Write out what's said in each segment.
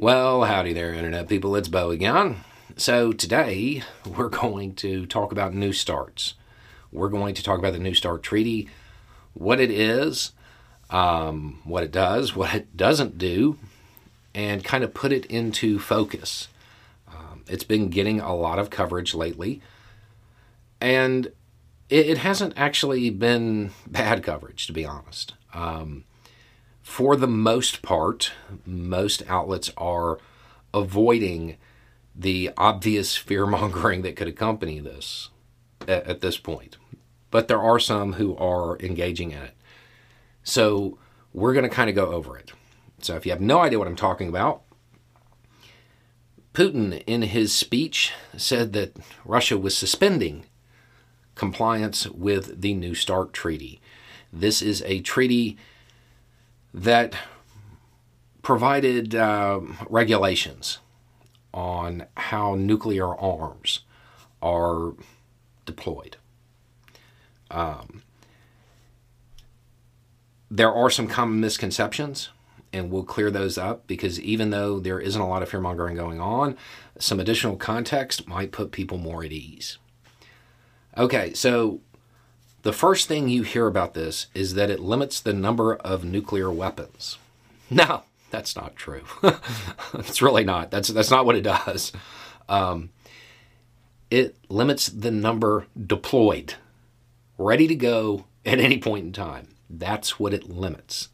Well, howdy there, Internet people. It's Beau again. So, today we're going to talk about New STARTs. We're going to talk about the New START Treaty, what it is, um, what it does, what it doesn't do, and kind of put it into focus. Um, it's been getting a lot of coverage lately, and it, it hasn't actually been bad coverage, to be honest. Um, for the most part, most outlets are avoiding the obvious fear mongering that could accompany this at, at, this point. But there are some who are engaging in it. So we're going to kind of go over it. So if you have no idea what I'm talking about, Putin, in his speech, said that Russia was suspending compliance with the New START Treaty. This is a treaty that provided uh, regulations on how nuclear arms are deployed. Um, there are some common misconceptions, and we'll clear those up because even though there isn't a lot of fear mongering going on, some additional context might put people more at ease. Okay, so the first thing you hear about this is that it limits the number of nuclear weapons. No, that's not true. it's really not. That's that's not what it does. Um, it limits the number deployed, ready to go at any point in time. That's what it limits,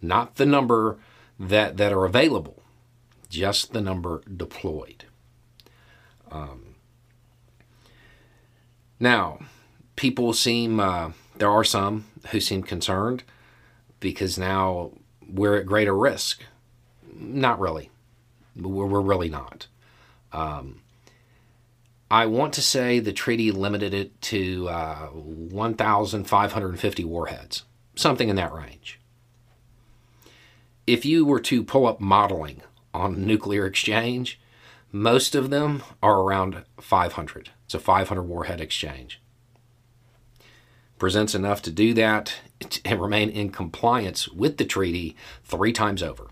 not the number that that are available, just the number deployed. Um, now, people seem, uh, there are some who seem concerned because now we're at greater risk. Not really. We're, we're really not. Um, I want to say the treaty limited it to uh, 1,550 warheads, something in that range. If you were to pull up modeling on nuclear exchange, most of them are around 500. It's a 500 warhead exchange presents enough to do that and remain in compliance with the treaty three times over.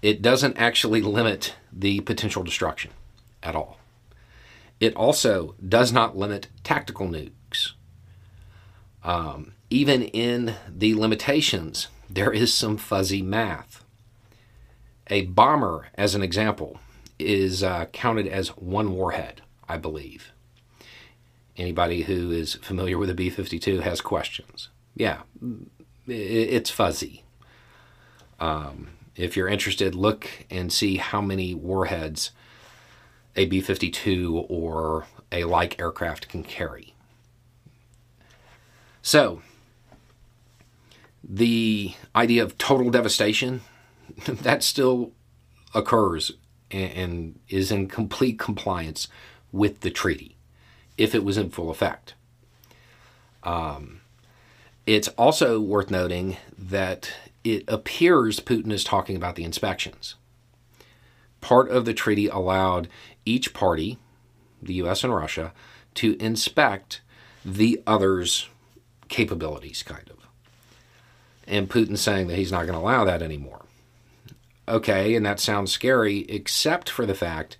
It doesn't actually limit the potential destruction at all. It also does not limit tactical nukes. Um, even in the limitations, there is some fuzzy math. A bomber, as an example, is uh, counted as one warhead, I believe anybody who is familiar with a B 52 has questions. Yeah, it's fuzzy. Um, if you're interested, look and see how many warheads a B 52 or a like aircraft can carry. So, the idea of total devastation that still occurs and is in complete compliance with the treaty if it was in full effect. Um, it's also worth noting that it appears Putin is talking about the inspections. Part of the treaty allowed each party, the US and Russia, to inspect the other's capabilities, kind of. And Putin's saying that he's not going to allow that anymore. Okay, and that sounds scary, except for the fact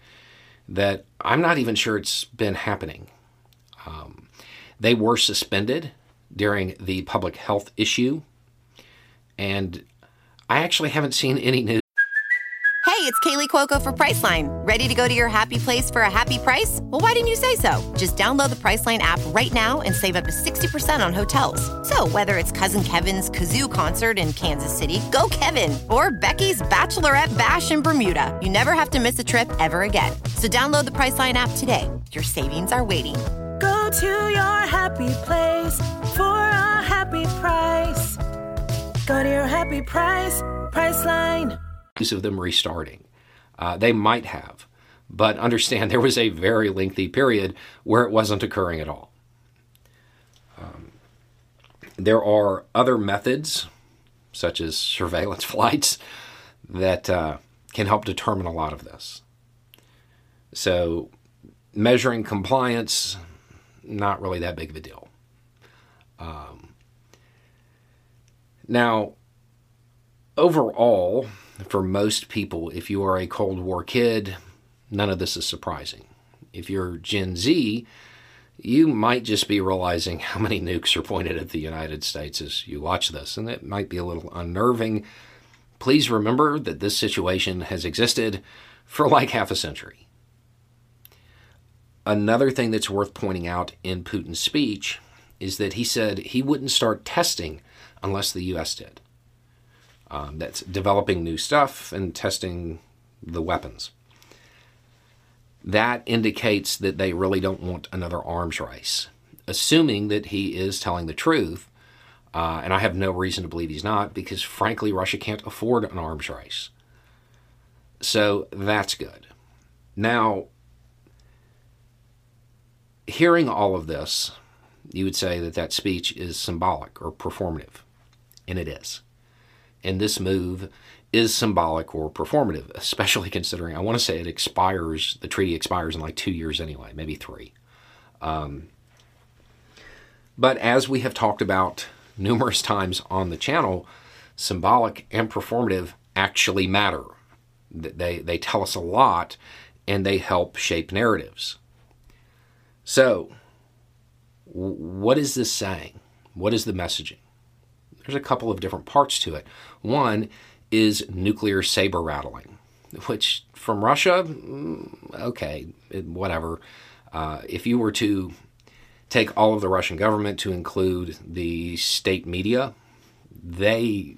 that I'm not even sure it's been happening. Um, they were suspended during the public health issue, and I actually haven't seen any news. Hey, it's Kaley Cuoco for Priceline. Ready to go to your happy place for a happy price? Well, why didn't you say so? Just download the Priceline app right now and save up to 60% on hotels. So, whether it's Cousin Kevin's Kazoo concert in Kansas City, go Kevin, or Becky's Bachelorette Bash in Bermuda, you never have to miss a trip ever again. So, download the Priceline app today. Your savings are waiting to your happy place for a happy price. Go to your happy price, Priceline. Of them restarting, uh, they might have, but understand there was a very lengthy period where it wasn't occurring at all. Um, there are other methods, such as surveillance flights, that uh, can help determine a lot of this. So, measuring compliance not really that big of a deal. Um, now, overall, for most people, if you are a Cold War kid, none of this is surprising. If you're Gen Z, you might just be realizing how many nukes are pointed at the United States as you watch this, and it might be a little unnerving. Please remember that this situation has existed for like half a century. Another thing that's worth pointing out in Putin's speech is that he said he wouldn't start testing unless the U.S. did. Um, that's developing new stuff and testing the weapons. That indicates that they really don't want another arms race. Assuming that he is telling the truth, uh, and I have no reason to believe he's not, because frankly, Russia can't afford an arms race. So that's good. Now, hearing all of this, you would say that that speech is symbolic or performative, and it is. And this move is symbolic or performative, especially considering I want to say it expires, the treaty expires in like two years anyway, maybe three. Um, but as we have talked about numerous times on the channel, symbolic and performative actually matter. They, they tell us a lot and they help shape narratives. So, what is this saying? What is the messaging? There's a couple of different parts to it. One is nuclear saber rattling, which from Russia, mm, okay, whatever. Uh, if you were to take all of the Russian government to include the state media, they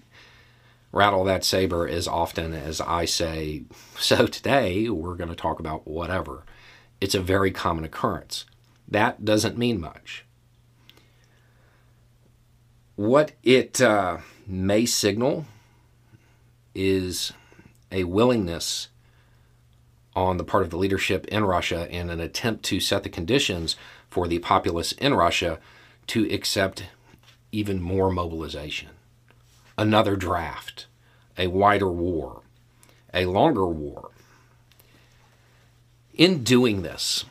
rattle that saber as often as I say, so today we're going to talk about whatever. It's a very common occurrence. That doesn't mean much. What it uh, may signal is a willingness on the part of the leadership in Russia and an attempt to set the conditions for the populace in Russia to accept even more mobilization. Another draft, a wider war, a longer war. In doing this,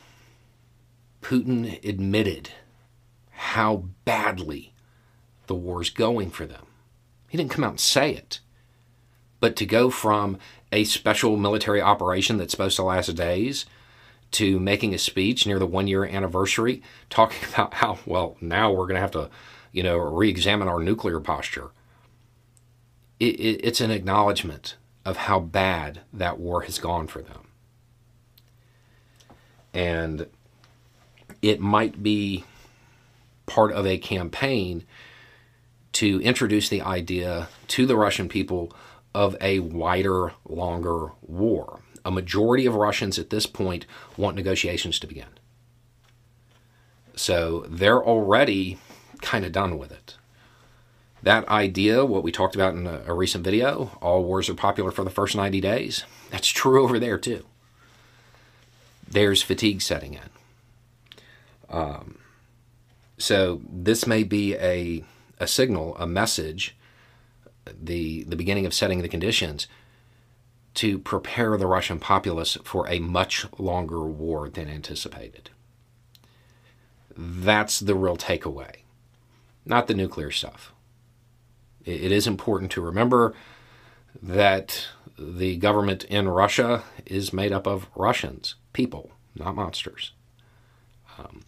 Putin admitted how badly the war's going for them. He didn't come out and say it. But to go from a special military operation that's supposed to last days to making a speech near the one year anniversary talking about how, well, now we're going to have to, you know, re examine our nuclear posture. It, it, it's an acknowledgement of how bad that war has gone for them. And it might be part of a campaign to introduce the idea to the Russian people of a wider, longer war. A majority of Russians at this point want negotiations to begin. So they're already kind of done with it. That idea, what we talked about in a, a, recent video, all wars are popular for the first 90 days, that's true over there too. There's fatigue setting in. Um, so this may be a, a signal, a message the, the beginning of setting the conditions to prepare the Russian populace for a much longer war than anticipated. That's the real takeaway, not the nuclear stuff. It is important to remember that the government in Russia is made up of Russians, people, not monsters. Um,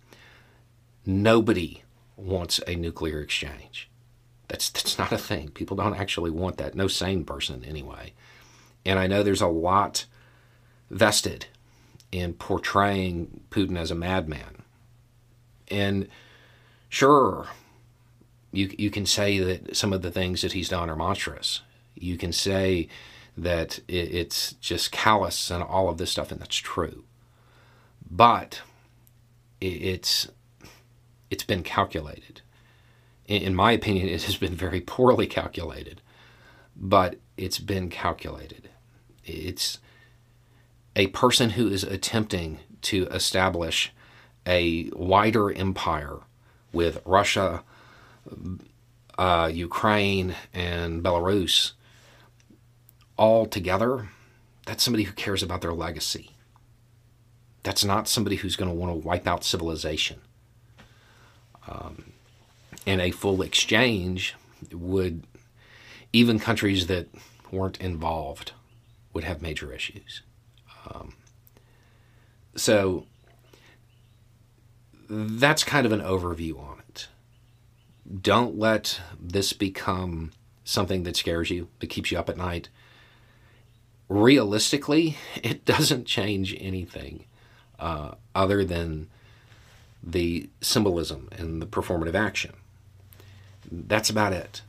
nobody wants a nuclear exchange. That's that's not a thing. People don't actually want that. No sane person anyway. And I know there's a lot vested in portraying Putin as a madman. And sure, you you can say that some of the things that he's done are monstrous. You can say that it, it's just callous and all of this stuff, and that's true. But it, it's it's been calculated in my opinion, it has been very poorly calculated, but it's been calculated. It's a person who is attempting to establish a wider empire with Russia, uh, Ukraine, and Belarus all together. That's somebody who cares about their legacy. That's not somebody who's going to want to wipe out civilization. Um, and a full exchange would even countries that weren't involved would have major issues. Um, so that's kind of an overview on it. Don't let this become something that scares you, that keeps you up at night. Realistically, it doesn't change anything uh, other than the symbolism and the performative action. That's about it.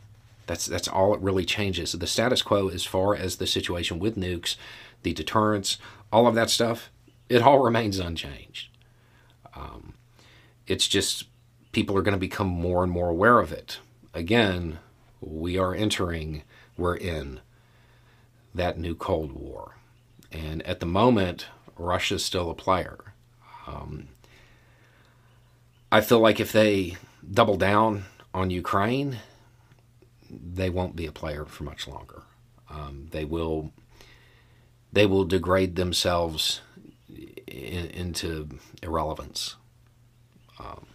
That's that's all it really changes. The status quo, as far as the situation with nukes, the deterrence, all of that stuff, it all remains unchanged. Um, it's just people are going to become more and more aware of it. Again, we are entering, we're in that new Cold War. And at the moment, Russia's still a player. I feel like if they double down on Ukraine, they won't be a player for much longer. Um, they will they will degrade themselves in, into irrelevance. Um,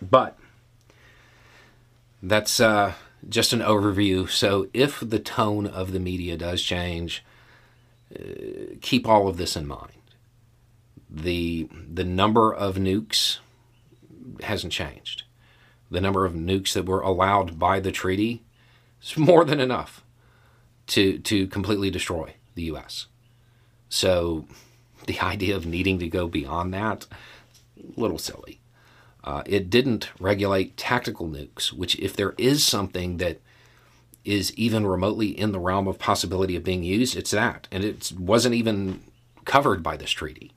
but that's uh, just an overview. So if the tone of the media does change, uh, keep all of this in mind. The the number of nukes hasn't changed. The number of nukes that were allowed by the treaty is more than enough to to completely destroy the U.S. So the idea of needing to go beyond that, a little silly. Uh, it didn't regulate tactical nukes, which, if there is something that is even remotely in the realm of possibility of being used, it's that. And it wasn't even covered by this treaty.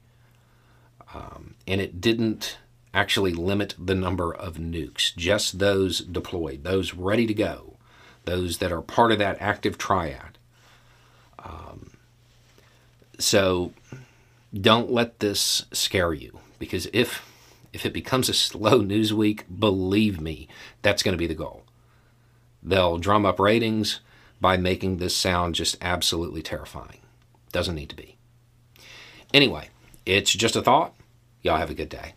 Um, and it didn't actually limit the number of nukes, just those deployed, those ready to go, those that are part of that active triad. Um, so don't let this scare you because if if it becomes a slow news week, believe me, that's going to be the goal. They'll drum up ratings by making this sound just absolutely terrifying. Doesn't need to be. Anyway, it's just a thought. Y'all have a good day.